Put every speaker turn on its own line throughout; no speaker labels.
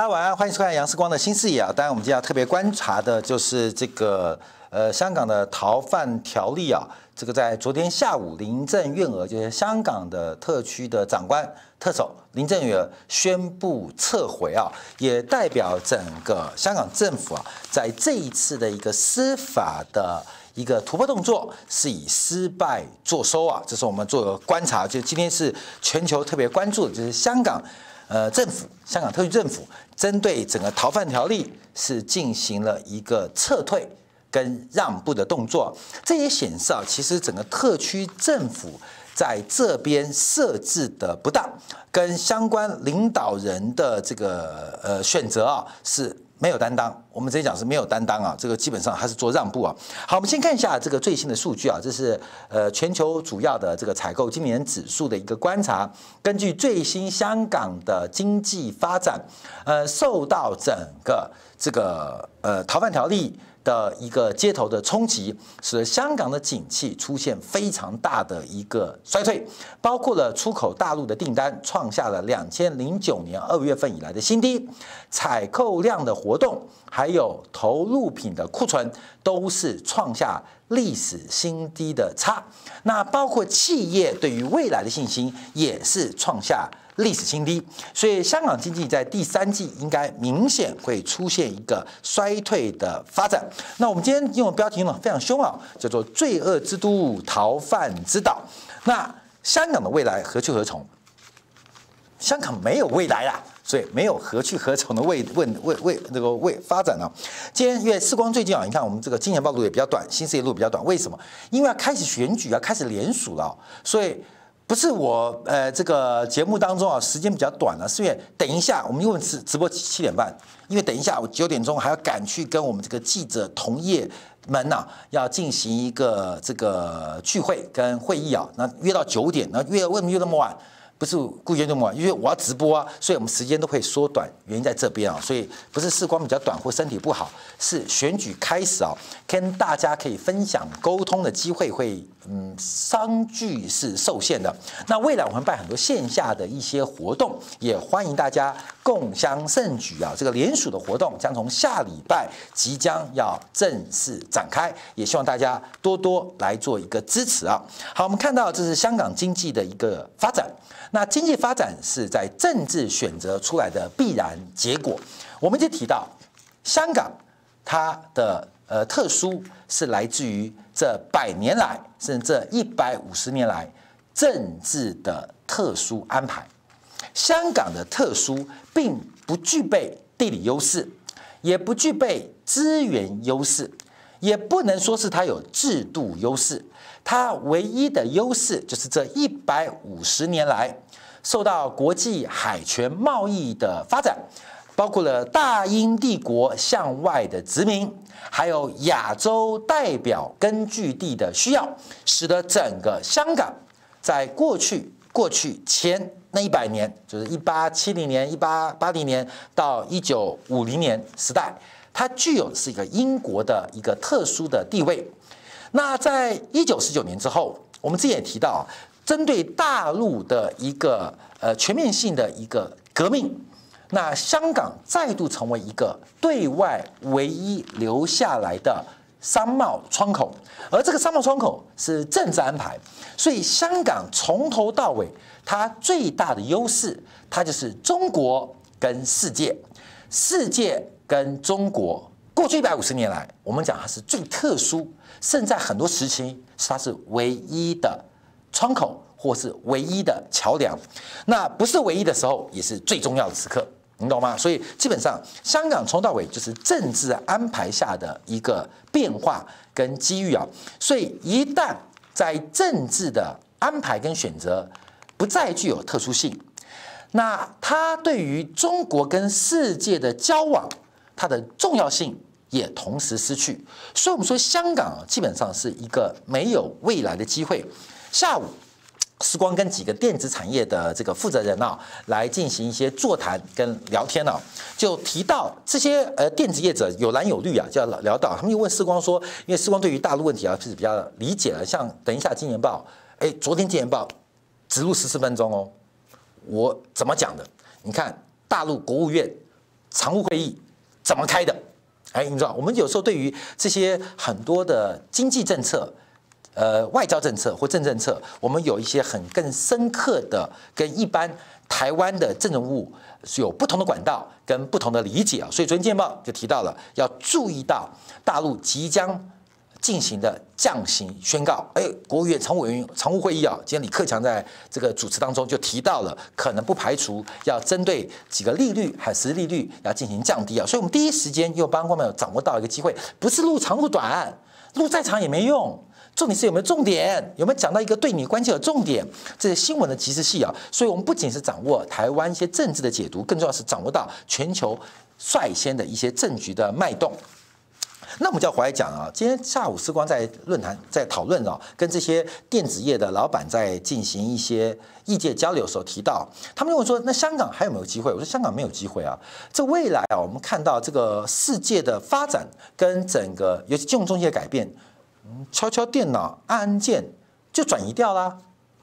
大家晚安，欢迎收看杨世光的新视野啊。当然，我们今天要特别观察的就是这个呃香港的逃犯条例啊。这个在昨天下午，林郑月娥就是香港的特区的长官特首林郑月娥宣布撤回啊，也代表整个香港政府啊，在这一次的一个司法的一个突破动作是以失败作收啊。这是我们做观察，就今天是全球特别关注的，就是香港。呃，政府，香港特区政府针对整个逃犯条例是进行了一个撤退跟让步的动作，这也显示啊，其实整个特区政府在这边设置的不当，跟相关领导人的这个呃选择啊是。没有担当，我们直接讲是没有担当啊，这个基本上还是做让步啊。好，我们先看一下这个最新的数据啊，这是呃全球主要的这个采购今年指数的一个观察。根据最新香港的经济发展，呃，受到整个这个呃逃犯条例。的一个街头的冲击，使得香港的景气出现非常大的一个衰退，包括了出口大陆的订单创下了两千零九年二月份以来的新低，采购量的活动，还有投入品的库存都是创下历史新低的差，那包括企业对于未来的信心也是创下。历史新低，所以香港经济在第三季应该明显会出现一个衰退的发展。那我们今天用的标题呢非常凶啊，叫做“罪恶之都，逃犯之岛”。那香港的未来何去何从？香港没有未来啦，所以没有何去何从的未问未未那个未发展呢？今天因为世光最近啊，你看我们这个金钱报录也比较短，新视野录比较短，为什么？因为要开始选举，要开始联署了，所以。不是我，呃，这个节目当中啊，时间比较短了，是因为等一下我们因为直直播七点半，因为等一下我九点钟还要赶去跟我们这个记者同业们呐，要进行一个这个聚会跟会议啊，那约到九点，那约为什么约那么晚？不是故意约那么晚，因为我要直播啊，所以我们时间都会缩短，原因在这边啊，所以不是视光比较短或身体不好，是选举开始啊，跟大家可以分享沟通的机会会嗯商聚是受限的。那未来我们办很多线下的一些活动，也欢迎大家共襄盛举啊。这个联署的活动将从下礼拜即将要正式展开，也希望大家多多来做一个支持啊。好，我们看到这是香港经济的一个发展。那经济发展是在政治选择出来的必然结果。我们就提到香港，它的呃特殊是来自于这百年来，甚至这一百五十年来政治的特殊安排。香港的特殊并不具备地理优势，也不具备资源优势，也不能说是它有制度优势。它唯一的优势就是这一百五十年来受到国际海权贸易的发展，包括了大英帝国向外的殖民，还有亚洲代表根据地的需要，使得整个香港在过去过去前那一百年，就是一八七零年、一八八零年到一九五零年时代，它具有的是一个英国的一个特殊的地位。那在一九四九年之后，我们之前也提到，针对大陆的一个呃全面性的一个革命，那香港再度成为一个对外唯一留下来的商贸窗口，而这个商贸窗口是政治安排，所以香港从头到尾，它最大的优势，它就是中国跟世界，世界跟中国，过去一百五十年来，我们讲它是最特殊。甚至在很多时期，是它是唯一的窗口，或是唯一的桥梁。那不是唯一的时候，也是最重要的时刻，你懂吗？所以基本上，香港从到尾就是政治安排下的一个变化跟机遇啊。所以一旦在政治的安排跟选择不再具有特殊性，那它对于中国跟世界的交往，它的重要性。也同时失去，所以我们说香港，基本上是一个没有未来的机会。下午，世光跟几个电子产业的这个负责人啊，来进行一些座谈跟聊天啊，就提到这些呃电子业者有蓝有绿啊，就要聊到他们就问世光说，因为世光对于大陆问题啊是比较理解的，像等一下金钱报，哎，昨天金钱报只录十四分钟哦，我怎么讲的？你看大陆国务院常务会议怎么开的？哎，你知道，我们有时候对于这些很多的经济政策、呃外交政策或政政策，我们有一些很更深刻的跟一般台湾的政治物是有不同的管道跟不同的理解啊。所以昨天《见报》就提到了要注意到大陆即将。进行的降息宣告，哎，国务院常务委员常务会议啊，今天李克强在这个主持当中就提到了，可能不排除要针对几个利率还是利率要进行降低啊，所以我们第一时间又帮观众掌握到一个机会，不是路长路短，路再长也没用，重点是有没有重点，有没有讲到一个对你关系的重点，这些新闻的即时性啊，所以我们不仅是掌握台湾一些政治的解读，更重要是掌握到全球率先的一些政局的脉动。那我们就要回来讲啊，今天下午时光在论坛在讨论啊，跟这些电子业的老板在进行一些意见交流的时候提到，他们认为说，那香港还有没有机会？我说香港没有机会啊。这未来啊，我们看到这个世界的发展跟整个尤其金融中心的改变，敲敲电脑按按键就转移掉了，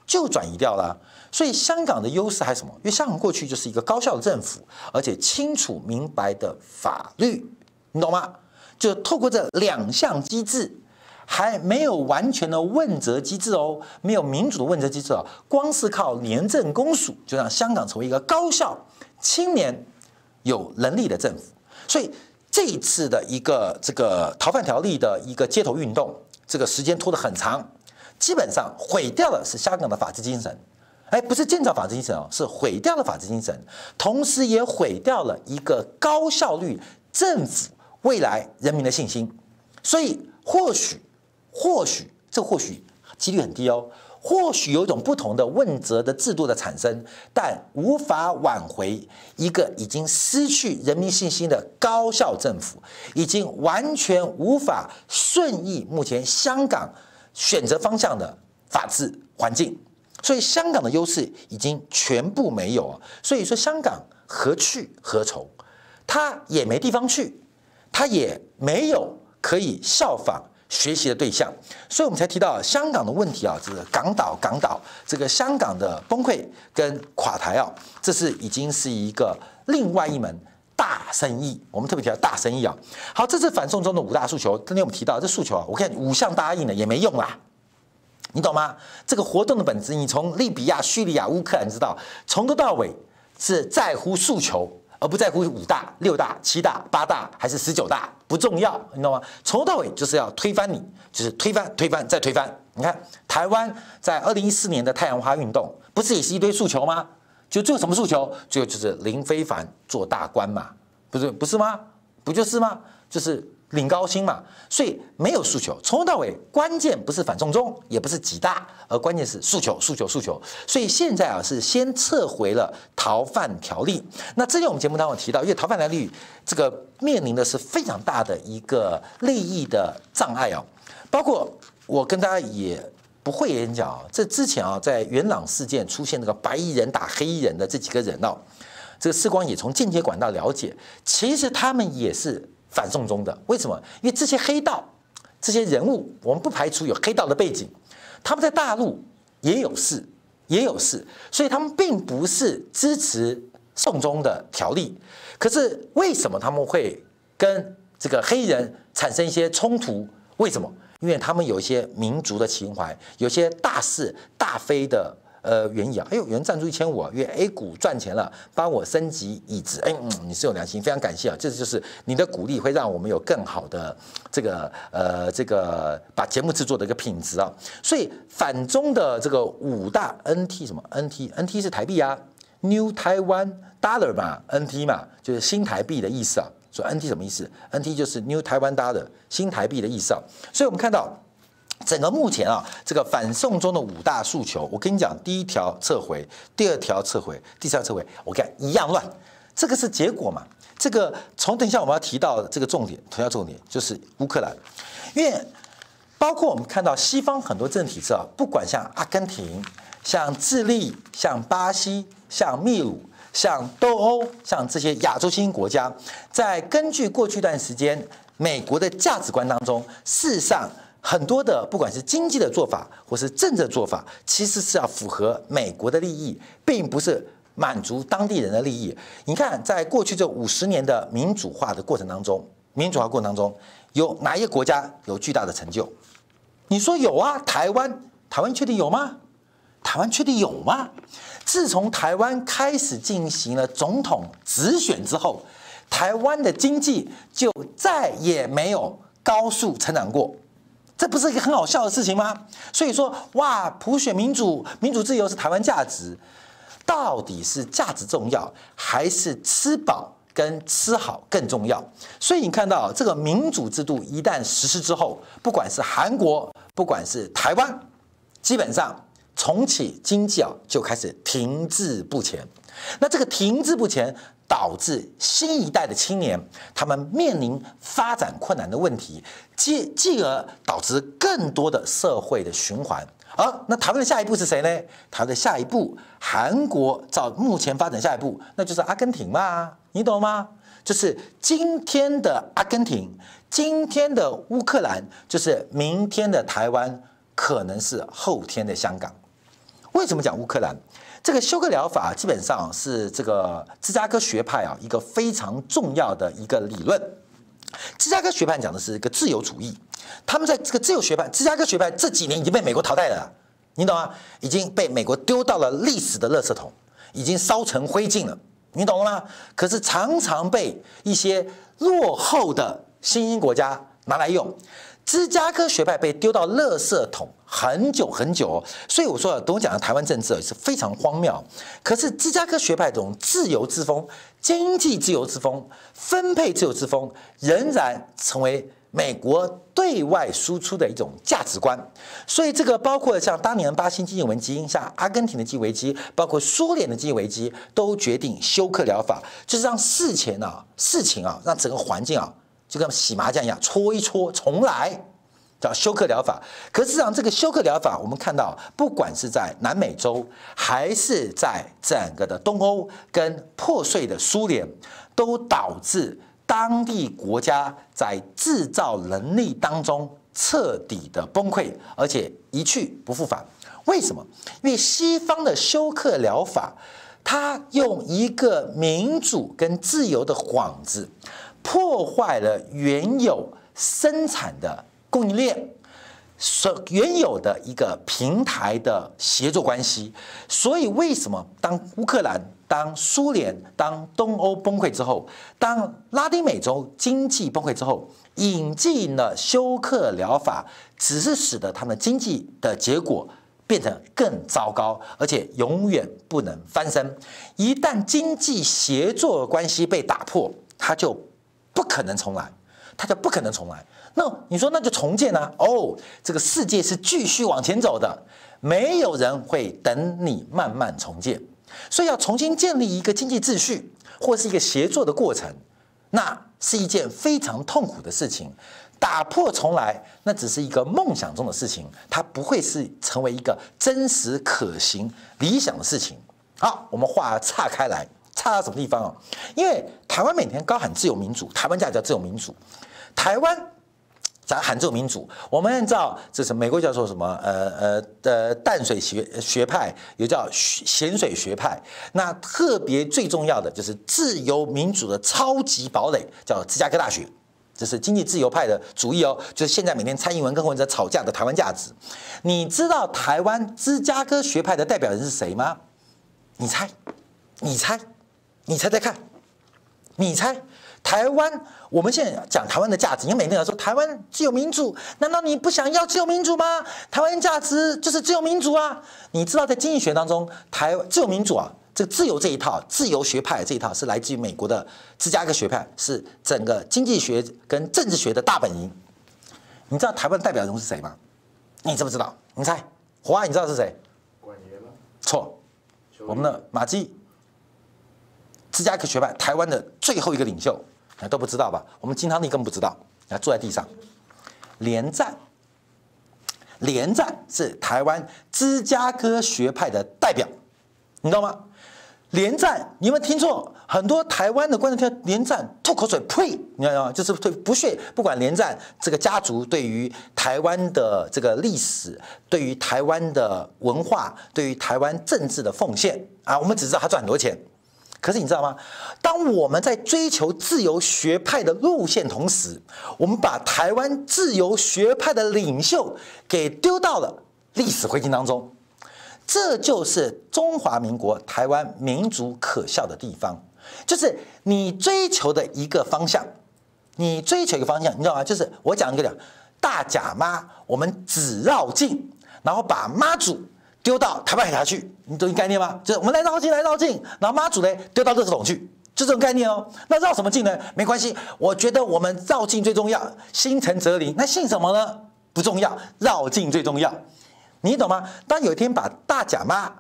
就转移掉了。所以香港的优势还是什么？因为香港过去就是一个高效的政府，而且清楚明白的法律，你懂吗？就透过这两项机制，还没有完全的问责机制哦，没有民主的问责机制哦，光是靠廉政公署，就让香港成为一个高效、青年、有能力的政府。所以这一次的一个这个逃犯条例的一个街头运动，这个时间拖得很长，基本上毁掉的是香港的法治精神，哎，不是建造法治精神哦，是毁掉了法治精神，同时也毁掉了一个高效率政府。未来人民的信心，所以或许，或许这或许几率很低哦。或许有一种不同的问责的制度的产生，但无法挽回一个已经失去人民信心的高效政府，已经完全无法顺应目前香港选择方向的法治环境。所以香港的优势已经全部没有啊。所以说香港何去何从？他也没地方去。他也没有可以效仿学习的对象，所以我们才提到香港的问题啊，这个港岛港岛，这个香港的崩溃跟垮台啊，这是已经是一个另外一门大生意。我们特别提到大生意啊。好，这是反送中的五大诉求。今天我们提到这诉求啊，我看五项答应了也没用啦，你懂吗？这个活动的本质，你从利比亚、叙利亚、乌克兰知道，从头到尾是在乎诉求。而不在乎五大、六大、七大、八大还是十九大，不重要，你懂吗？从头到尾就是要推翻你，就是推翻、推翻再推翻。你看台湾在二零一四年的太阳花运动，不是也是一堆诉求吗？就最后什么诉求？最后就是林非凡做大官嘛，不是不是吗？不就是吗？就是。领高薪嘛，所以没有诉求，从头到尾，关键不是反送中，也不是几大，而关键是诉求，诉求，诉求。所以现在啊，是先撤回了逃犯条例。那之前我们节目当中提到，因为逃犯条例这个面临的是非常大的一个利益的障碍啊，包括我跟大家也不会演讲啊，这之前啊，在元朗事件出现那个白衣人打黑衣人的这几个人哦，这个时光也从间接管道了解，其实他们也是。反送中的为什么？因为这些黑道、这些人物，我们不排除有黑道的背景，他们在大陆也有事，也有事，所以他们并不是支持送中的条例。可是为什么他们会跟这个黑人产生一些冲突？为什么？因为他们有一些民族的情怀，有些大是大非的。呃，原野啊，哎呦，有人赞助一千五，因为 A 股赚钱了，帮我升级椅子，哎，嗯，你是有良心，非常感谢啊，这就是你的鼓励，会让我们有更好的这个呃这个把节目制作的一个品质啊。所以反中的这个五大 NT 什么 NT NT 是台币啊，New Taiwan Dollar 嘛，NT 嘛，就是新台币的意思啊。说 NT 什么意思？NT 就是 New Taiwan Dollar 新台币的意思啊。所以我们看到。整个目前啊，这个反送中的五大诉求，我跟你讲，第一条撤回，第二条撤回，第三条撤回，我看一样乱，这个是结果嘛？这个从等一下我们要提到的这个重点，同样重点就是乌克兰，因为包括我们看到西方很多政体制啊，不管像阿根廷、像智利、像巴西、像秘鲁、像东欧、像这些亚洲新兴国家，在根据过去一段时间美国的价值观当中，事实上。很多的不管是经济的做法，或是政治做法，其实是要符合美国的利益，并不是满足当地人的利益。你看，在过去这五十年的民主化的过程当中，民主化过程当中，有哪一个国家有巨大的成就？你说有啊，台湾，台湾确定有吗？台湾确定有吗？自从台湾开始进行了总统直选之后，台湾的经济就再也没有高速成长过。这不是一个很好笑的事情吗？所以说，哇，普选民主、民主自由是台湾价值，到底是价值重要，还是吃饱跟吃好更重要？所以你看到这个民主制度一旦实施之后，不管是韩国，不管是台湾，基本上重启经济啊就开始停滞不前。那这个停滞不前。导致新一代的青年他们面临发展困难的问题，继继而导致更多的社会的循环。好那台湾的下一步是谁呢？台湾的下一步，韩国照目前发展下一步，那就是阿根廷嘛，你懂吗？就是今天的阿根廷，今天的乌克兰，就是明天的台湾，可能是后天的香港。为什么讲乌克兰？这个休克疗法基本上是这个芝加哥学派啊一个非常重要的一个理论。芝加哥学派讲的是一个自由主义，他们在这个自由学派，芝加哥学派这几年已经被美国淘汰了，你懂吗？已经被美国丢到了历史的垃圾桶，已经烧成灰烬了，你懂了吗？可是常常被一些落后的新兴国家拿来用。芝加哥学派被丢到垃圾桶很久很久，所以我说，等我讲的台湾政治是非常荒谬。可是芝加哥学派这种自由之风、经济自由之风、分配自由之风，仍然成为美国对外输出的一种价值观。所以，这个包括像当年巴西经济危机、像阿根廷的经济危机、包括苏联的经济危机，都决定休克疗法，就是让事前啊、事情啊、让整个环境啊。就跟洗麻将一样，搓一搓，重来，叫休克疗法。可是，实际上这个休克疗法，我们看到，不管是在南美洲，还是在整个的东欧跟破碎的苏联，都导致当地国家在制造能力当中彻底的崩溃，而且一去不复返。为什么？因为西方的休克疗法，它用一个民主跟自由的幌子。破坏了原有生产的供应链，所原有的一个平台的协作关系。所以，为什么当乌克兰、当苏联、当东欧崩溃之后，当拉丁美洲经济崩溃之后，引进了休克疗法，只是使得他们经济的结果变得更糟糕，而且永远不能翻身。一旦经济协作关系被打破，它就不可能重来，他就不可能重来。那你说那就重建啊？哦，这个世界是继续往前走的，没有人会等你慢慢重建。所以要重新建立一个经济秩序或是一个协作的过程，那是一件非常痛苦的事情。打破重来，那只是一个梦想中的事情，它不会是成为一个真实可行理想的事情。好，我们话岔开来。差到什么地方哦？因为台湾每天高喊自由民主，台湾叫叫自由民主。台湾咱喊自由民主，我们按照这是美国叫做什么？呃呃的淡水学学派，也叫咸水学派。那特别最重要的就是自由民主的超级堡垒，叫芝加哥大学，这是经济自由派的主义哦。就是现在每天蔡英文跟文哲吵架的台湾价值。你知道台湾芝加哥学派的代表人是谁吗？你猜？你猜？你猜猜看，你猜台湾？我们现在讲台湾的价值，你每天要说台湾自由民主，难道你不想要自由民主吗？台湾价值就是自由民主啊！你知道在经济学当中，台自由民主啊，这个自由这一套，自由学派这一套是来自于美国的芝加哥学派，是整个经济学跟政治学的大本营。你知道台湾代表人物是谁吗？你知不知道？你猜，华，你知道是谁？管爷吗？错，我们的马基。芝加哥学派，台湾的最后一个领袖，啊都不知道吧？我们金昌利更不知道，啊坐在地上。连战，连战是台湾芝加哥学派的代表，你知道吗？连战，你有没有听错？很多台湾的观众听连战吐口水，呸！你知道吗？就是对不屑，不管连战这个家族对于台湾的这个历史、对于台湾的文化、对于台湾政治的奉献啊，我们只知道他赚很多钱。可是你知道吗？当我们在追求自由学派的路线同时，我们把台湾自由学派的领袖给丢到了历史灰烬当中。这就是中华民国台湾民主可笑的地方，就是你追求的一个方向，你追求一个方向，你知道吗？就是我讲一个讲大甲妈，我们只绕境，然后把妈祖丢到台湾海峡去，你懂概念吗？就是我们来绕境来绕境，然后妈祖呢丢到垃圾桶去，就这种概念哦。那绕什么境呢？没关系，我觉得我们绕境最重要，心诚则灵。那信什么呢？不重要，绕境最重要。你懂吗？当有一天把大甲妈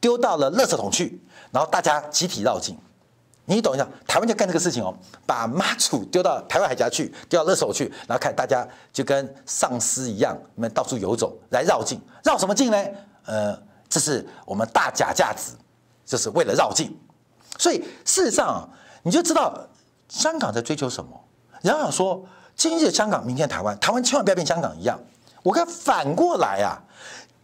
丢到了垃圾桶去，然后大家集体绕境，你懂一下？台湾就干这个事情哦，把妈祖丢到台湾海峡去，丢到垃圾桶去，然后看大家就跟丧尸一样，你们到处游走来绕境，绕什么境呢？呃，这是我们大假价值，就是为了绕境。所以事实上啊，你就知道香港在追求什么。然后说，今日香港，明天台湾，台湾千万不要变香港一样。我看反过来啊。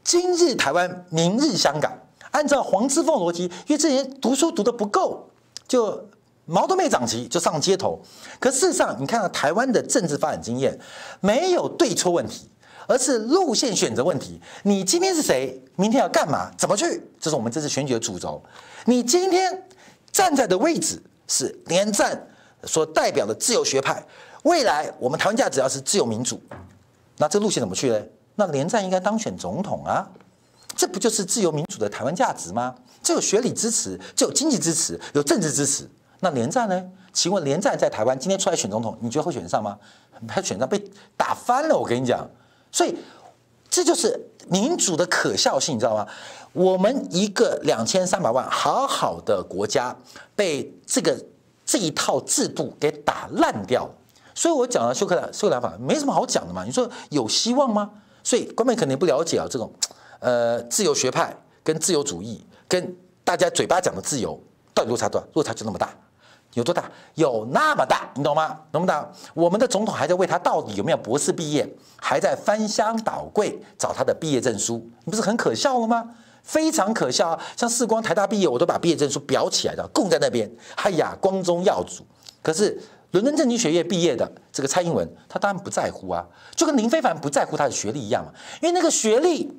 今日台湾，明日香港。按照黄之锋逻辑，因为这些读书读的不够，就毛都没长齐就上街头。可事实上，你看到台湾的政治发展经验，没有对错问题，而是路线选择问题。你今天是谁？明天要干嘛？怎么去？这是我们这次选举的主轴。你今天站在的位置是连战所代表的自由学派，未来我们台湾价值要是自由民主，那这路线怎么去呢？那连战应该当选总统啊，这不就是自由民主的台湾价值吗？这有学理支持，这有经济支持，有政治支持。那连战呢？请问连战在台湾今天出来选总统，你觉得会选上吗？他选上被打翻了，我跟你讲。所以这就是民主的可笑性，你知道吗？我们一个两千三百万好好的国家，被这个这一套制度给打烂掉了。所以我讲了修克修克疗法没什么好讲的嘛。你说有希望吗？所以，官媒肯定不了解啊，这种，呃，自由学派跟自由主义，跟大家嘴巴讲的自由，到底落差多少？落差就那么大，有多大？有那么大，你懂吗？懂不懂，我们的总统还在为他到底有没有博士毕业，还在翻箱倒柜找他的毕业证书，你不是很可笑了吗？非常可笑啊！像世光台大毕业，我都把毕业证书裱起来的，供在那边，哎呀，光宗耀祖。可是。伦敦政经学院毕业的这个蔡英文，他当然不在乎啊，就跟林非凡不在乎他的学历一样嘛，因为那个学历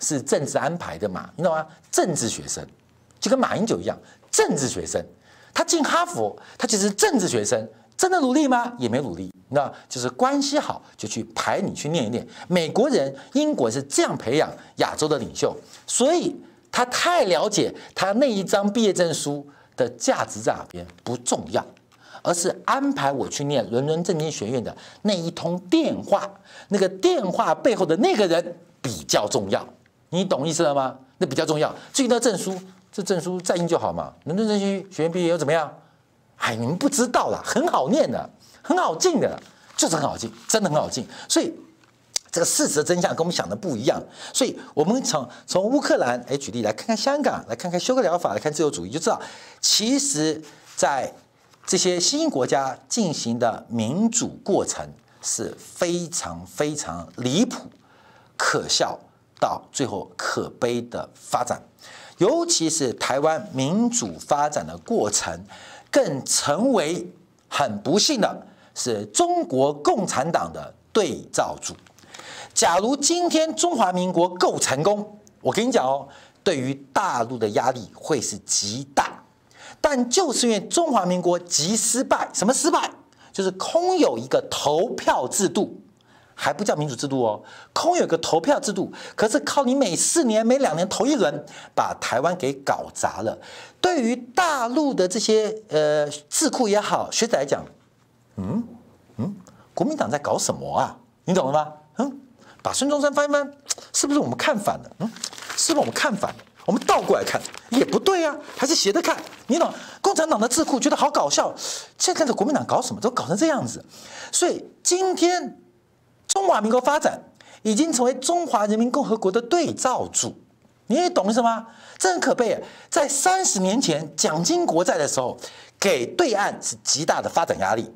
是政治安排的嘛，你懂吗？政治学生就跟马英九一样，政治学生，他进哈佛，他其实政治学生，真的努力吗？也没努力，那，就是关系好就去排你去念一念。美国人、英国是这样培养亚洲的领袖，所以他太了解他那一张毕业证书的价值在哪边，不重要。而是安排我去念伦敦政经学院的那一通电话，那个电话背后的那个人比较重要，你懂意思了吗？那比较重要。至于那证书，这证书再印就好嘛。伦敦政经学院毕业又怎么样？哎，你们不知道啦，很好念的，很好进的，就是很好进，真的很好进。所以这个事实的真相跟我们想的不一样。所以我们从从乌克兰哎举例来看看香港，来看看休克疗法，来看自由主义，就知道其实在。这些新兴国家进行的民主过程是非常非常离谱、可笑到最后可悲的发展，尤其是台湾民主发展的过程，更成为很不幸的是中国共产党的对照组。假如今天中华民国够成功，我跟你讲哦，对于大陆的压力会是极大。但就是因为中华民国极失败，什么失败？就是空有一个投票制度，还不叫民主制度哦，空有个投票制度，可是靠你每四年、每两年投一轮，把台湾给搞砸了。对于大陆的这些呃智库也好，学者来讲，嗯嗯，国民党在搞什么啊？你懂了吗？嗯，把孙中山翻翻，是不是我们看反了？嗯，是不是我们看反了？我们倒过来看也不对啊，还是斜着看。你懂？共产党的智库觉得好搞笑，现在的国民党搞什么都搞成这样子。所以今天中华民国发展已经成为中华人民共和国的对照组，你也懂是吗？这很可悲。在三十年前蒋经国在的时候，给对岸是极大的发展压力，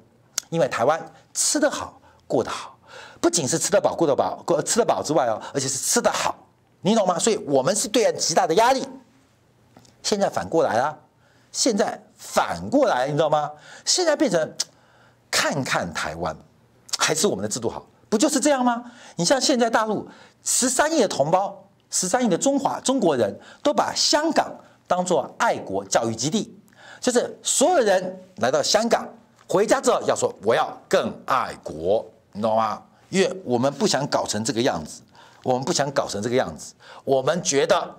因为台湾吃得好，过得好，不仅是吃得饱、过得饱、过吃得饱之外哦，而且是吃得好，你懂吗？所以我们是对岸极大的压力。现在反过来了，现在反过来，你知道吗？现在变成看看台湾，还是我们的制度好，不就是这样吗？你像现在大陆十三亿的同胞，十三亿的中华中国人都把香港当做爱国教育基地，就是所有人来到香港回家之后要说我要更爱国，你懂吗？因为我们不想搞成这个样子，我们不想搞成这个样子，我们觉得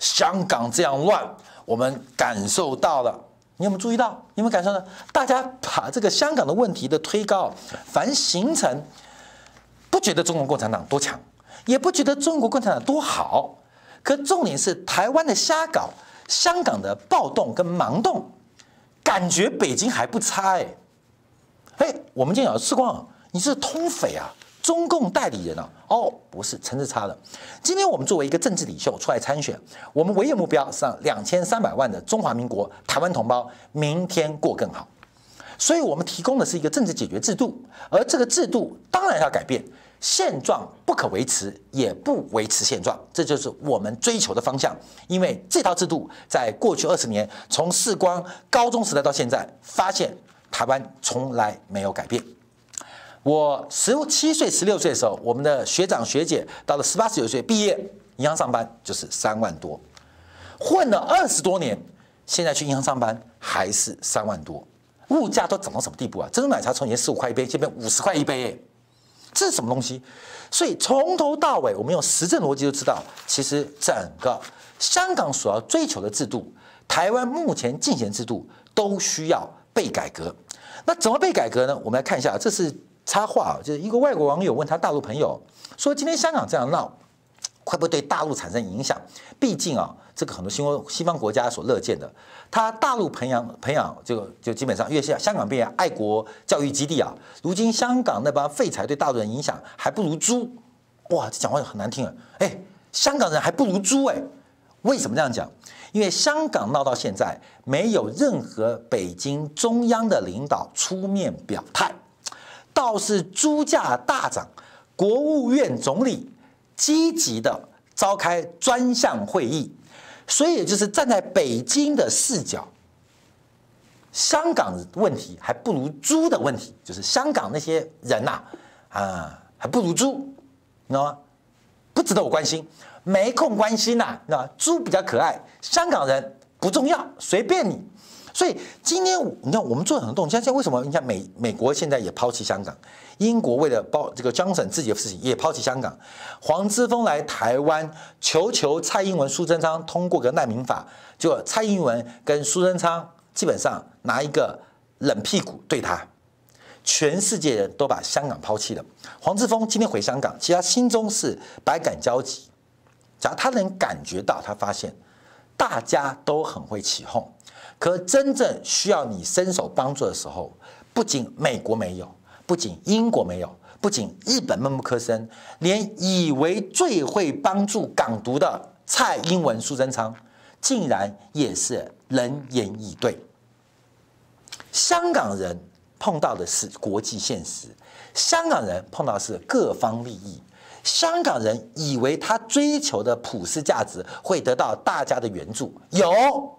香港这样乱。我们感受到了，你有没有注意到？你有没有感受到？大家把这个香港的问题的推高，凡形成觉得中国共产党多强，也不觉得中国共产党多好。可重点是台湾的瞎搞，香港的暴动跟盲动，感觉北京还不差哎。哎，我们今天讲世光，你是通匪啊！中共代理人啊？哦，不是，层次差了。今天我们作为一个政治领袖出来参选，我们唯一目标是让两千三百万的中华民国台湾同胞明天过更好。所以我们提供的是一个政治解决制度，而这个制度当然要改变，现状不可维持，也不维持现状，这就是我们追求的方向。因为这套制度在过去二十年，从世光高中时代到现在，发现台湾从来没有改变。我十七岁、十六岁的时候，我们的学长学姐到了十八、十九岁毕业，银行上班就是三万多，混了二十多年，现在去银行上班还是三万多，物价都涨到什么地步啊？珍珠奶茶从前十五块一杯，现在五十块一杯，这是什么东西？所以从头到尾，我们用实证逻辑就知道，其实整个香港所要追求的制度，台湾目前进行制度都需要被改革。那怎么被改革呢？我们来看一下，这是。插话啊，就是一个外国网友问他大陆朋友说：“今天香港这样闹，会不会对大陆产生影响？毕竟啊，这个很多西方西方国家所乐见的，他大陆培养培养就就基本上，因为香港变成爱国教育基地啊，如今香港那帮废柴对大陆人影响还不如猪，哇，这讲话很难听啊！哎，香港人还不如猪哎，为什么这样讲？因为香港闹到现在，没有任何北京中央的领导出面表态。”倒是猪价大涨，国务院总理积极的召开专项会议，所以也就是站在北京的视角，香港问题还不如猪的问题，就是香港那些人呐，啊，还不如猪，你知道吗？不值得我关心，没空关心呐，那猪比较可爱，香港人不重要，随便你。所以今天你看，我们做很多动作，像现在为什么？你看美美国现在也抛弃香港，英国为了包这个 Johnson 自己的事情也抛弃香港。黄之锋来台湾求求蔡英文、苏贞昌通过个难民法，就蔡英文跟苏贞昌基本上拿一个冷屁股对他，全世界人都把香港抛弃了。黄之锋今天回香港，其实他心中是百感交集。假如他能感觉到，他发现大家都很会起哄。可真正需要你伸手帮助的时候，不仅美国没有，不仅英国没有，不仅日本闷不吭声，连以为最会帮助港独的蔡英文、苏贞昌，竟然也是冷言以对。香港人碰到的是国际现实，香港人碰到的是各方利益。香港人以为他追求的普世价值会得到大家的援助，有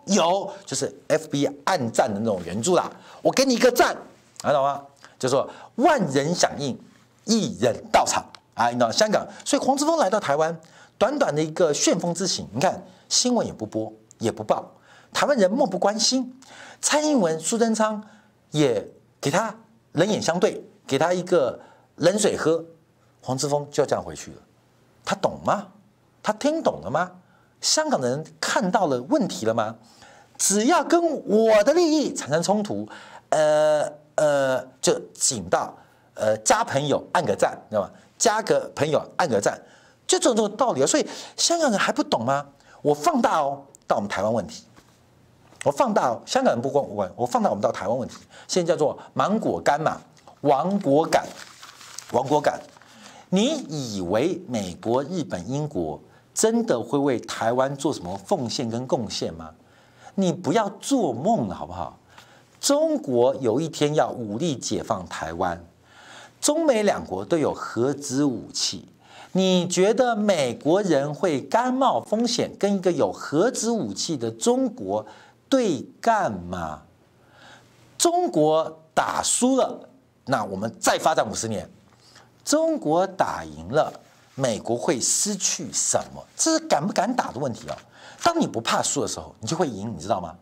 有，就是 FB 暗赞的那种援助啦。我给你一个赞，知道吗？就说万人响应，一人到场啊！你知道香港，所以黄之锋来到台湾，短短的一个旋风之行，你看新闻也不播也不报，台湾人漠不关心。蔡英文、苏贞昌也给他冷眼相对，给他一个冷水喝。黄之锋就要这样回去了，他懂吗？他听懂了吗？香港人看到了问题了吗？只要跟我的利益产生冲突，呃呃，就请到呃加朋友按个赞，知道吗？加个朋友按个赞，就这种道理啊。所以香港人还不懂吗？我放大哦，到我们台湾问题，我放大哦，香港人不关我，我放大我们到台湾问题，现在叫做芒果干嘛，亡国感，亡国感。你以为美国、日本、英国真的会为台湾做什么奉献跟贡献吗？你不要做梦了，好不好？中国有一天要武力解放台湾，中美两国都有核子武器，你觉得美国人会甘冒风险跟一个有核子武器的中国对干吗？中国打输了，那我们再发展五十年；中国打赢了，美国会失去什么？这是敢不敢打的问题哦。当你不怕输的时候，你就会赢，你知道吗？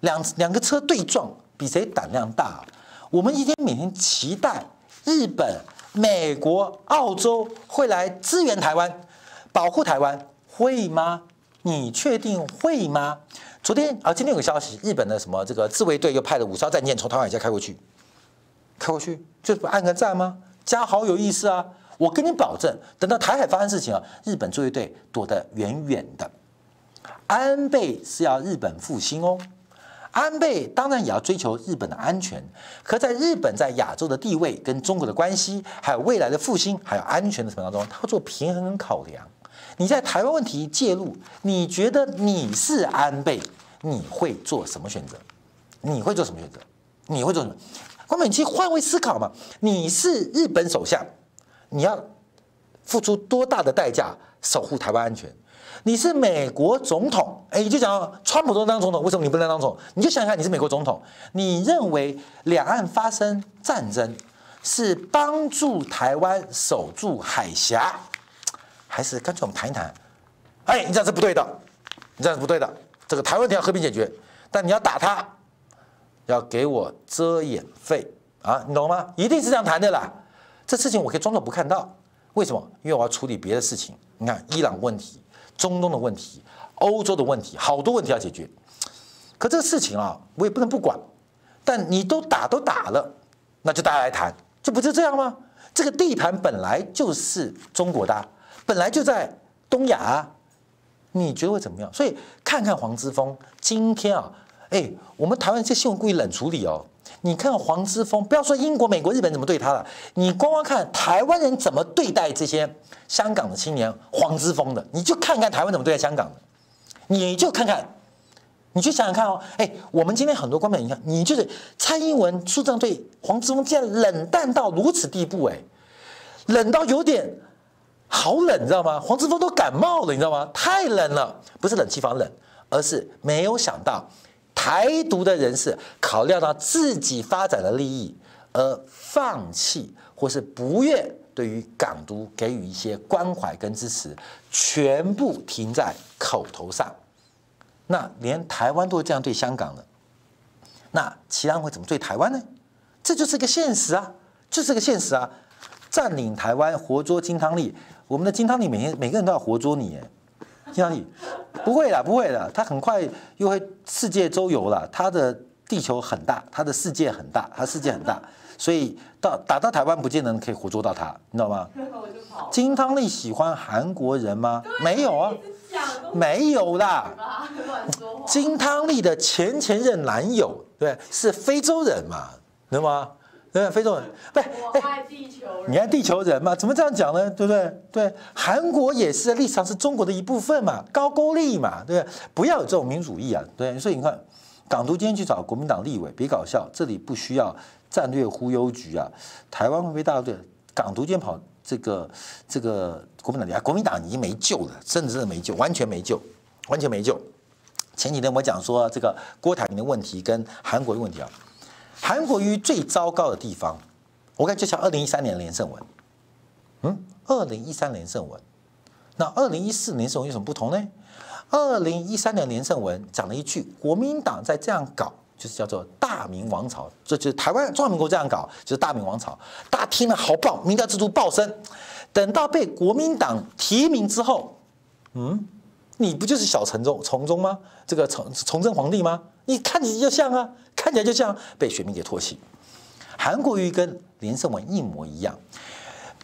两两个车对撞，比谁胆量大？我们一天每天期待日本、美国、澳洲会来支援台湾、保护台湾，会吗？你确定会吗？昨天啊，今天有个消息，日本的什么这个自卫队又派了五艘战舰从台湾海峡开过去，开过去就不按个赞吗？加好有意思啊！我跟你保证，等到台海发生事情啊，日本作业队躲得远远的。安倍是要日本复兴哦，安倍当然也要追求日本的安全，可在日本在亚洲的地位跟中国的关系，还有未来的复兴，还有安全的过程当中，他会做平衡跟考量。你在台湾问题介入，你觉得你是安倍，你会做什么选择？你会做什么选择？你会做什么？关键你去换位思考嘛，你是日本首相，你要付出多大的代价守护台湾安全？你是美国总统，哎，你就讲川普都当总统，为什么你不能当总统？你就想想，你是美国总统，你认为两岸发生战争是帮助台湾守住海峡，还是干脆我们谈一谈？哎，你这样是不对的，你这样是不对的。这个台湾问题要和平解决，但你要打他，要给我遮掩费啊，你懂吗？一定是这样谈的啦。这事情我可以装作不看到，为什么？因为我要处理别的事情。你看伊朗问题。中东的问题，欧洲的问题，好多问题要解决。可这个事情啊，我也不能不管。但你都打都打了，那就大家来谈，这不是这样吗？这个地盘本来就是中国的，本来就在东亚，你觉得会怎么样？所以看看黄之锋今天啊，哎，我们台湾这新闻故意冷处理哦。你看黄之锋，不要说英国、美国、日本怎么对他了，你光光看台湾人怎么对待这些香港的青年黄之锋的，你就看看台湾怎么对待香港的，你就看看，你去想想看哦，哎，我们今天很多观众，你看，你就是蔡英文书记对黄之锋竟然冷淡到如此地步，哎，冷到有点好冷，你知道吗？黄之锋都感冒了，你知道吗？太冷了，不是冷气房冷，而是没有想到。台独的人士考虑到自己发展的利益而放弃或是不愿对于港独给予一些关怀跟支持，全部停在口头上。那连台湾都这样对香港了，那其他人会怎么对台湾呢？这就是个现实啊，就是个现实啊！占领台湾，活捉金汤力，我们的金汤力每天每个人都要活捉你，金汤力，不会的，不会的，他很快又会世界周游了。他的地球很大，他的世界很大，他世界很大，所以到打到台湾不见得可以活捉到他，你知道吗？金汤力喜欢韩国人吗？没有啊，没有啦。金汤力的前前任男友对，是非洲人嘛，知道吗？对，非洲人，对，我爱地球人，你爱地球人嘛？怎么这样讲呢？对不对？对，韩国也是历史上是中国的一部分嘛，高句丽嘛，对不对？不要有这种民主义啊，对。所以你看，港独今天去找国民党立委，别搞笑，这里不需要战略忽悠局啊。台湾会被大陆对港独今天跑这个这个国民党啊，国民党已经没救了，真的真的没救，完全没救，完全没救。前几天我讲说这个郭台铭的问题跟韩国的问题啊。韩国瑜最糟糕的地方，我感觉就像二零一三年连胜文，嗯，二零一三连胜文，那二零一四连胜文有什么不同呢？二零一三年连胜文讲了一句，国民党在这样搞，就是叫做大明王朝，这就是台湾中华民国这样搞，就是大明王朝。大家听了好棒，民调制度爆升。等到被国民党提名之后，嗯，你不就是小崇宗崇宗吗？这个崇崇祯皇帝吗？你看起来就像啊，看起来就像被选民给唾弃。韩国瑜跟连胜文一模一样，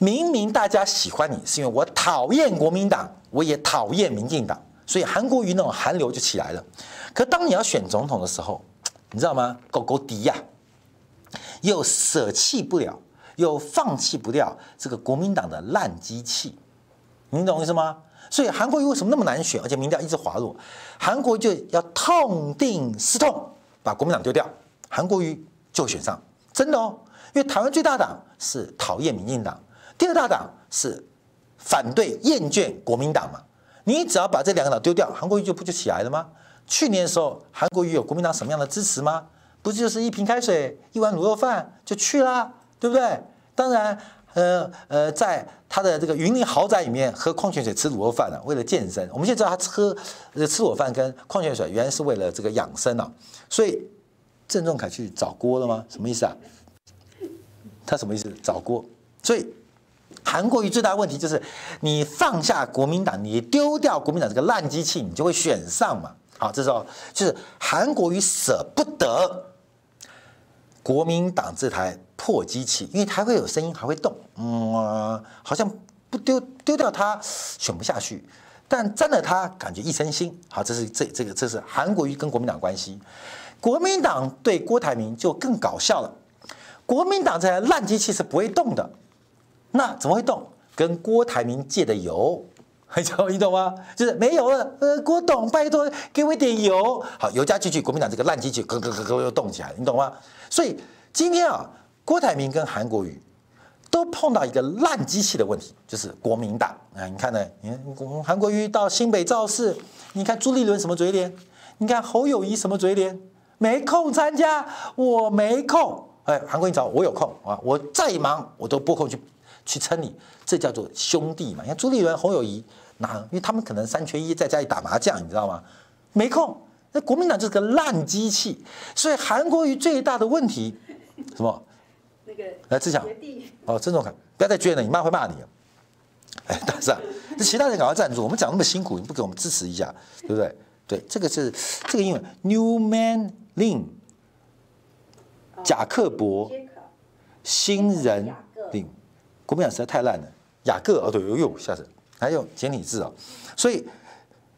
明明大家喜欢你，是因为我讨厌国民党，我也讨厌民进党，所以韩国瑜那种韩流就起来了。可当你要选总统的时候，你知道吗？狗狗敌呀，又舍弃不了，又放弃不掉这个国民党的烂机器，你懂我意思吗？所以韩国瑜为什么那么难选，而且民调一直滑落？韩国就要痛定思痛，把国民党丢掉，韩国瑜就选上，真的哦。因为台湾最大党是讨厌民进党，第二大党是反对厌倦国民党嘛。你只要把这两个党丢掉，韩国瑜就不就起来了吗？去年的时候，韩国瑜有国民党什么样的支持吗？不就是一瓶开水、一碗卤肉饭就去啦，对不对？当然。呃呃，在他的这个云林豪宅里面喝矿泉水、吃卤肉饭呢、啊，为了健身。我们现在知道他喝吃卤肉饭跟矿泉水，原来是为了这个养生啊。所以郑仲凯去找锅了吗？什么意思啊？他什么意思？找锅。所以韩国瑜最大的问题就是，你放下国民党，你丢掉国民党这个烂机器，你就会选上嘛。好，这时候就是韩国瑜舍不得国民党这台。破机器，因为它会有声音，还会动，嗯、好像不丢丢掉它选不下去，但沾了它感觉一身腥。好，这是这这个这是韩国瑜跟国民党关系，国民党对郭台铭就更搞笑了。国民党这台烂机器是不会动的，那怎么会动？跟郭台铭借的油，你懂吗？就是没油了，呃，郭董拜托给我一点油。好，油加进去，国民党这个烂机器咯咯咯咯又动起来，你懂吗？所以今天啊。郭台铭跟韩国瑜都碰到一个烂机器的问题，就是国民党啊！你看呢？你看韩国瑜到新北造势，你看朱立伦什么嘴脸？你看侯友谊什么嘴脸？没空参加，我没空。哎，韩国瑜找我有空啊！我再忙我都拨空去去撑你，这叫做兄弟嘛！你看朱立伦、侯友谊，那因为他们可能三缺一，在家里打麻将，你知道吗？没空。那国民党就是个烂机器，所以韩国瑜最大的问题什么？那个来志强。哦，郑仲凯，不要再捐了，你妈会骂你。哎，大师啊，这其他人赶快赞助，我们讲那么辛苦，你不给我们支持一下，对不对？对，这个是这个英文，Newman Lin，贾克伯，新人林，国民党实在太烂了，雅各哦对，呦呦，下次还有简体字啊，所以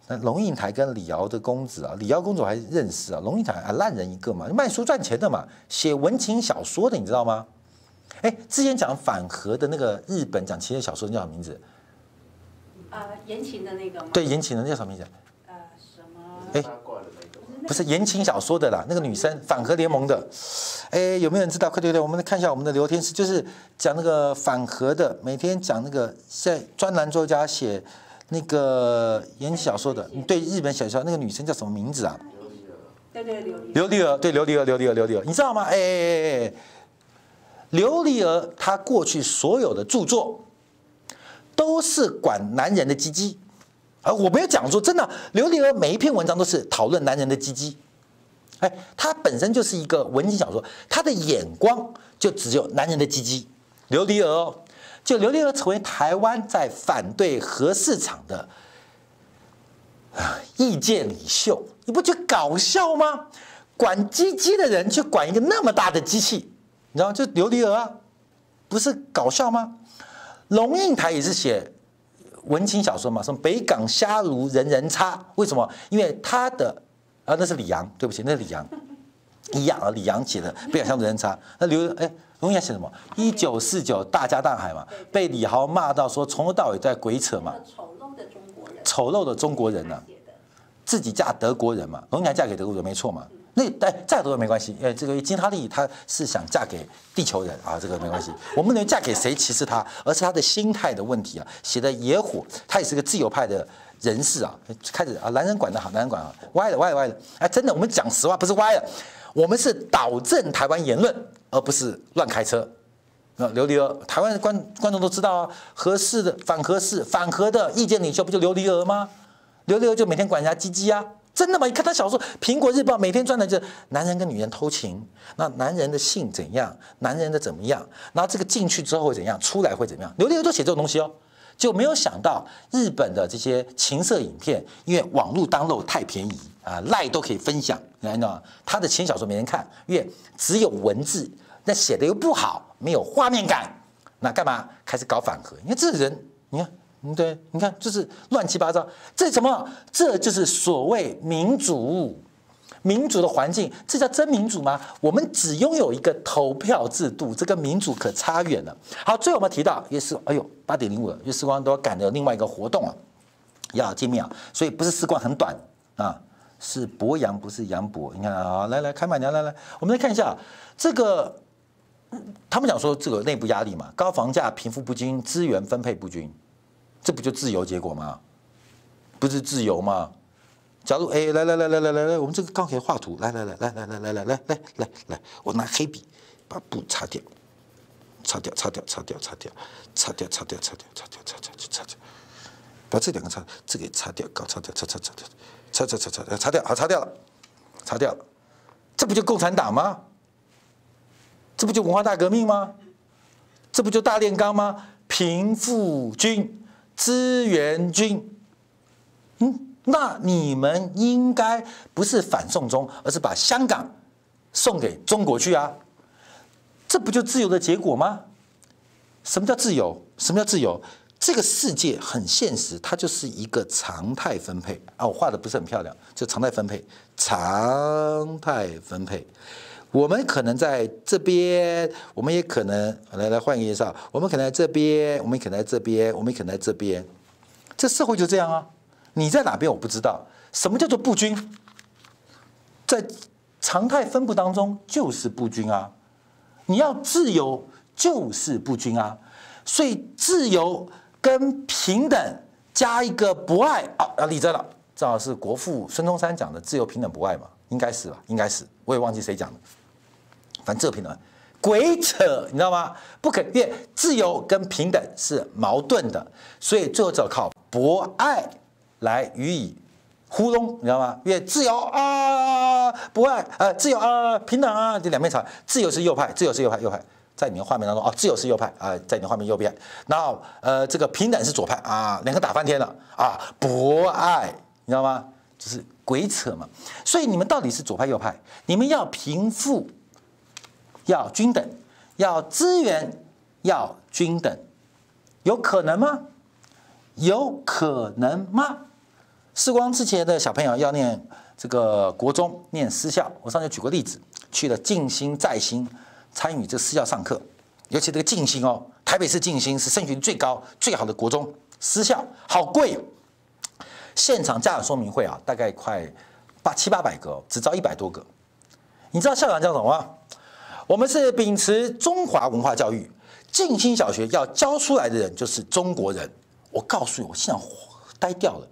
那龙应台跟李敖的公子啊，李敖公主还认识啊，龙应台啊烂人一个嘛，卖书赚钱的嘛，写文情小说的，你知道吗？哎，之前讲反核的那个日本讲情节小说叫什么名字？
啊、呃，言情的那个吗？
对，言情的那叫什么名字？
呃，什么？
哎，不是言情小说的啦，那个女生反核联盟的。哎，有没有人知道？快对对，我们来看一下我们的聊天室，就是讲那个反核的，每天讲那个在专栏作家写那个言情小说的，对日本小说那个女生叫什么名字啊？
对对，琉
璃儿，对琉璃儿，琉璃儿，琉璃儿，你知道吗？哎哎哎哎。琉璃儿她过去所有的著作都是管男人的鸡鸡，而我没有讲说真的，琉璃儿每一篇文章都是讨论男人的鸡鸡。哎，她本身就是一个文情小说，她的眼光就只有男人的鸡鸡。琉璃儿，就琉璃儿成为台湾在反对核市场的啊意见领袖，你不觉得搞笑吗？管鸡鸡的人去管一个那么大的机器。你知道，就琉璃儿啊，不是搞笑吗？龙应台也是写文情小说嘛，什么北港虾炉人人差，为什么？因为他的啊，那是李阳，对不起，那是李阳一样啊，李阳写的北港虾炉人差。那刘哎，龙应台写什么？一九四九大家大海嘛，被李豪骂到说从头到尾在鬼扯嘛。丑陋的中国人，丑陋的中国人呢，自己嫁德国人嘛，龙应台嫁给德国人没错嘛。那哎，再多也没关系，因为这个金哈利他是想嫁给地球人啊，这个没关系。我们能嫁给谁歧视他，而是他的心态的问题啊。写的野火，他也是个自由派的人士啊。开始啊，男人管得好，男人管好，歪了歪了歪了。哎，真的，我们讲实话，不是歪了，我们是导正台湾言论，而不是乱开车。那琉璃儿，台湾的观观众都知道啊，合适的反合适反核的意见领袖不就琉璃儿吗？琉璃儿就每天管人家鸡鸡啊。真的吗？你看他小说，《苹果日报》每天赚的就是男人跟女人偷情，那男人的性怎样，男人的怎么样，然后这个进去之后会怎样，出来会怎么样？琉璃儿都写这种东西哦，就没有想到日本的这些情色影片，因为网络 download 太便宜啊，赖都可以分享，你知道吗？他的情小说没人看，因为只有文字，那写的又不好，没有画面感，那干嘛开始搞反核？你看这人，你看。嗯，对，你看，就是乱七八糟，这什么？这就是所谓民主，民主的环境，这叫真民主吗？我们只拥有一个投票制度，这个民主可差远了。好，最后我们提到也是，哎呦，八点零五了，因为时光都要赶着另外一个活动啊。要见面啊，所以不是时光很短啊，是博洋不是杨博。你看啊，来来开曼娘来来，我们来看一下这个，他们讲说这个内部压力嘛，高房价、贫富不均、资源分配不均，这不就自由结果吗？不是自由吗？假如哎，来来来来来来来，我们这个刚可以画图，来来来来来来来来来来来来，我拿黑笔把布擦掉，擦掉擦掉擦掉擦掉擦掉擦掉擦掉擦掉擦掉就擦掉，把这两个擦，这个也擦掉，搞擦掉擦擦擦掉，擦擦擦擦擦掉，好擦掉了，擦掉了，这不就共产党吗？这不就文化大革命吗？这不就大炼钢吗？贫富均，资源均，嗯。那你们应该不是反送中，而是把香港送给中国去啊？这不就自由的结果吗？什么叫自由？什么叫自由？这个世界很现实，它就是一个常态分配啊！我画的不是很漂亮，就常态分配，常态分配。我们可能在这边，我们也可能来来换一个介绍，我们可能在这边，我们可能在这边，我们可能在这边，这社会就这样啊。你在哪边我不知道，什么叫做不均？在常态分布当中就是不均啊！你要自由就是不均啊！所以自由跟平等加一个博爱啊啊，立正了，正好是国父孙中山讲的自由平等博爱嘛，应该是吧？应该是，我也忘记谁讲的，反正这个平等鬼扯，你知道吗？不可，因为自由跟平等是矛盾的，所以最后只要靠博爱。来予以糊弄，你知道吗？因为自由啊，不爱呃，自由啊，平等啊，这两面吵。自由是右派，自由是右派，右派在你的画面当中啊，自由是右派啊，在你的画面右边。然后呃，这个平等是左派啊，两个打翻天了啊，博爱，你知道吗？就是鬼扯嘛。所以你们到底是左派右派？你们要贫富要均等，要资源要均等，有可能吗？有可能吗？世光之前的小朋友要念这个国中，念私校。我上次举过例子，去了静心在心参与这私校上课，尤其这个静心哦，台北市静心是升学率最高、最好的国中私校，好贵。现场家长说明会啊，大概快八七八百个，只招一百多个。你知道校长叫什么吗？我们是秉持中华文化教育，静心小学要教出来的人就是中国人。我告诉你，我现在呆掉了。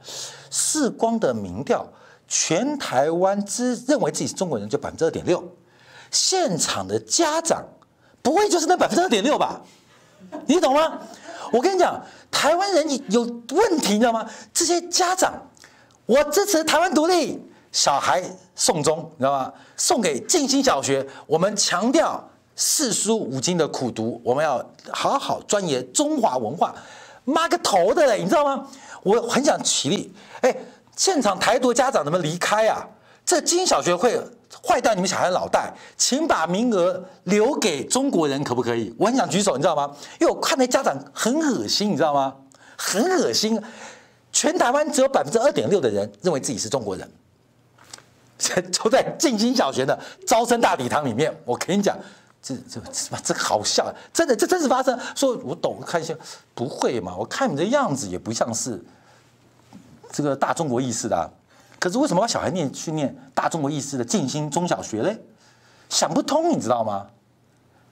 世光的民调，全台湾之认为自己是中国人就百分之二点六，现场的家长不会就是那百分之二点六吧？你懂吗？我跟你讲，台湾人有问题，你知道吗？这些家长，我支持台湾独立，小孩送终，你知道吗？送给静心小学，我们强调四书五经的苦读，我们要好好钻研中华文化。妈个头的嘞，你知道吗？我很想起立，哎，现场台独家长能不能离开啊？这金小学会坏掉你们小孩脑袋，请把名额留给中国人，可不可以？我很想举手，你知道吗？因为我看那家长很恶心，你知道吗？很恶心，全台湾只有百分之二点六的人认为自己是中国人，都在静心小学的招生大礼堂里面，我跟你讲。这这这这好笑，真的，这真实发生。说我懂，看一下，不会嘛？我看你这样子也不像是这个大中国意识的啊。可是为什么把小孩念去念大中国意识的静心中小学嘞？想不通，你知道吗？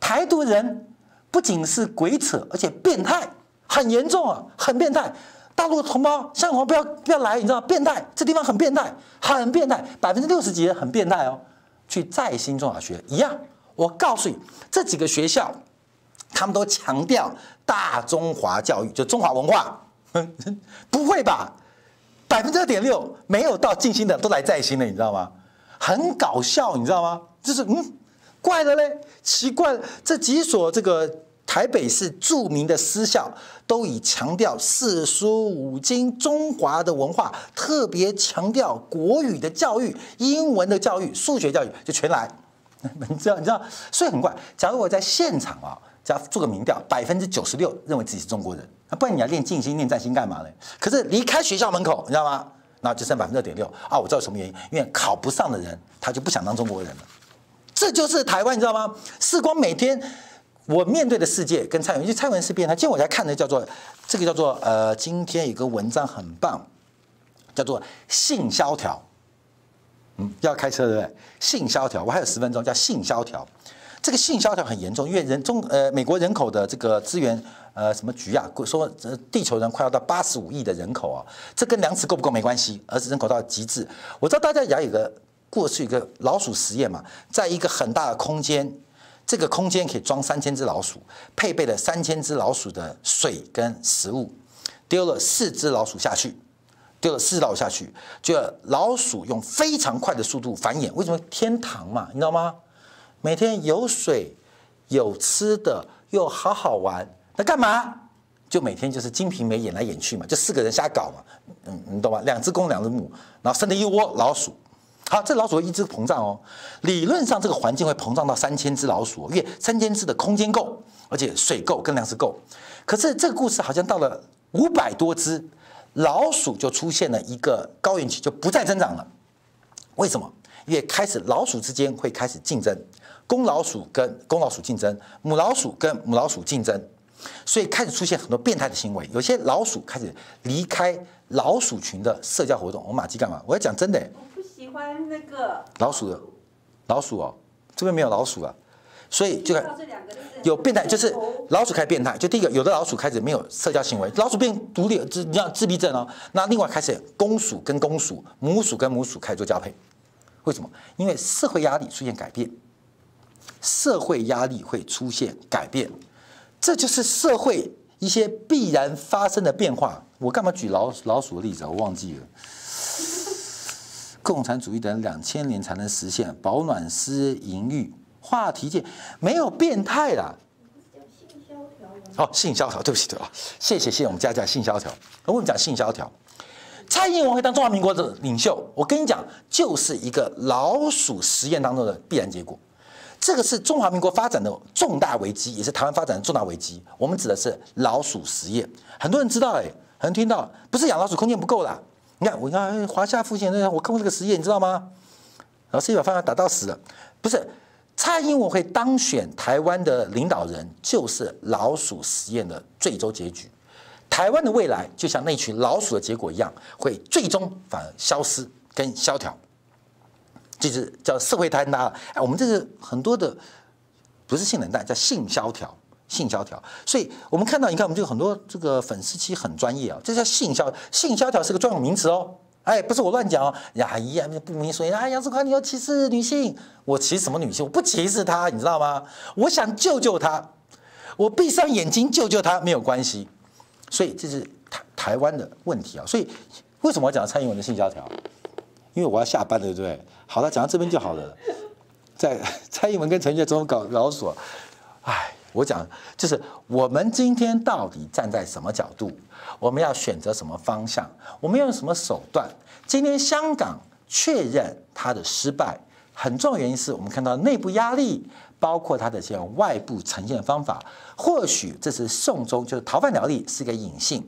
台独人不仅是鬼扯，而且变态，很严重啊，很变态。大陆同胞，香港不要不要来，你知道吗？变态，这地方很变态，很变态，百分之六十几人很变态哦。去在新中小学一样。我告诉你，这几个学校，他们都强调大中华教育，就中华文化。不会吧？百分之二点六没有到静心的都来在心了，你知道吗？很搞笑，你知道吗？就是嗯，怪了嘞，奇怪。这几所这个台北市著名的私校，都以强调四书五经、中华的文化，特别强调国语的教育、英文的教育、数学教育，就全来。你知道，你知道，所以很怪。假如我在现场啊，假如做个民调，百分之九十六认为自己是中国人，那不然你要练静心、练战心干嘛呢？可是离开学校门口，你知道吗？那就剩百分之二点六啊！我知道什么原因，因为考不上的人，他就不想当中国人了。这就是台湾，你知道吗？世光每天我面对的世界跟蔡文，因为蔡文是变态。今天我在看的叫做这个叫做呃，今天有个文章很棒，叫做性萧条。嗯，要开车对不对？性萧条，我还有十分钟，叫性萧条。这个性萧条很严重，因为人中呃美国人口的这个资源呃什么局啊说，地球人快要到八十五亿的人口啊，这跟粮食够不够没关系，而是人口到极致。我知道大家也要有个过去一个老鼠实验嘛，在一个很大的空间，这个空间可以装三千只老鼠，配备了三千只老鼠的水跟食物，丢了四只老鼠下去，丢了四只老鼠下去，就老鼠用非常快的速度繁衍，为什么？天堂嘛，你知道吗？每天有水，有吃的，又好好玩，那干嘛？就每天就是《金瓶梅》演来演去嘛，就四个人瞎搞嘛，嗯，你懂吗？两只公，两只母，然后生了一窝老鼠。好，这老鼠会一直膨胀哦。理论上，这个环境会膨胀到三千只老鼠，因为三千只的空间够，而且水够，跟粮食够。可是这个故事好像到了五百多只老鼠，就出现了一个高原期，就不再增长了。为什么？因为开始老鼠之间会开始竞争。公老鼠跟公老鼠竞争，母老鼠跟母老鼠竞争，所以开始出现很多变态的行为。有些老鼠开始离开老鼠群的社交活动。我马基干嘛？我要讲真的。
我不喜欢那个
老鼠的，老鼠哦，这边没有老鼠啊，所以就看有变态，就是老鼠开始变态。就第一个，有的老鼠开始没有社交行为，老鼠变独立，自你像自闭症哦。那另外开始公鼠跟公鼠，母鼠跟母鼠开始做交配。为什么？因为社会压力出现改变。社会压力会出现改变，这就是社会一些必然发生的变化。我干嘛举老老鼠的例子？我忘记了。共产主义等两千年才能实现保暖思淫欲，话题界没有变态啦。哦，性萧条，对不起，对吧？谢谢谢谢，我们家家性萧条。我跟你讲性萧条，蔡英文会当中华民国的领袖，我跟你讲，就是一个老鼠实验当中的必然结果。这个是中华民国发展的重大危机，也是台湾发展的重大危机。我们指的是老鼠实验，很多人知道哎，很听到，不是养老鼠空间不够啦。你看，我看华夏复兴我看过这个实验，你知道吗？老师一把饭打到死了，不是蔡英文会当选台湾的领导人，就是老鼠实验的最终结局。台湾的未来就像那群老鼠的结果一样，会最终反而消失跟萧条。就是叫社会坍塌，哎，我们这个很多的不是性冷淡，叫性萧条，性萧条。所以我们看到，你看我们就很多这个粉丝其实很专业啊，这叫性萧，性萧条是个专有名词哦，哎，不是我乱讲哦。呀，一样不明所以，啊，杨世宽你要歧视女性，我歧视什么女性？我不歧视她，你知道吗？我想救救她，我闭上眼睛救救她没有关系。所以这是台台湾的问题啊。所以为什么我讲蔡英文的性萧条？因为我要下班了，对不对？好了，讲到这边就好了。在 蔡英文跟陈建中搞老鼠，哎，我讲就是我们今天到底站在什么角度？我们要选择什么方向？我们用什么手段？今天香港确认它的失败，很重要原因是我们看到内部压力，包括它的这种外部呈现方法。或许这是送中就是逃犯条例是一个隐性，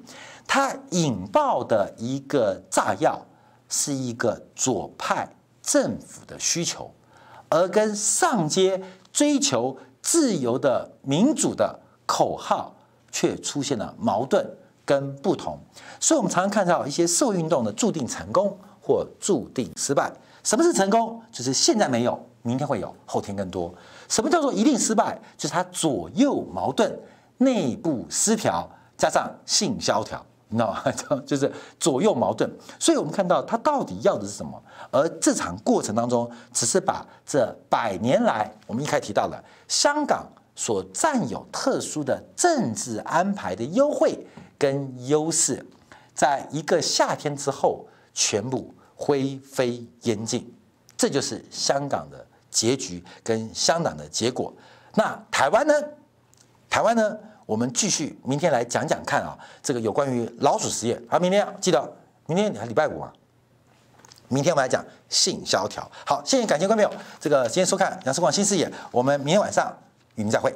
它引爆的一个炸药。是一个左派政府的需求，而跟上街追求自由的民主的口号却出现了矛盾跟不同。所以，我们常常看到一些社会运动的注定成功或注定失败。什么是成功？就是现在没有，明天会有，后天更多。什么叫做一定失败？就是它左右矛盾、内部失调，加上性萧条。你知道吗？就是左右矛盾，所以我们看到他到底要的是什么？而这场过程当中，只是把这百年来我们一开始提到了香港所占有特殊的政治安排的优惠跟优势，在一个夏天之后全部灰飞烟尽，这就是香港的结局跟香港的结果。那台湾呢？台湾呢？我们继续明天来讲讲看啊，这个有关于老鼠实验。好，明天记得，明天你还礼拜五啊？明天我们来讲性萧条。好，谢谢感谢观众朋友，这个今天收看杨思广新视野，我们明天晚上与您再会。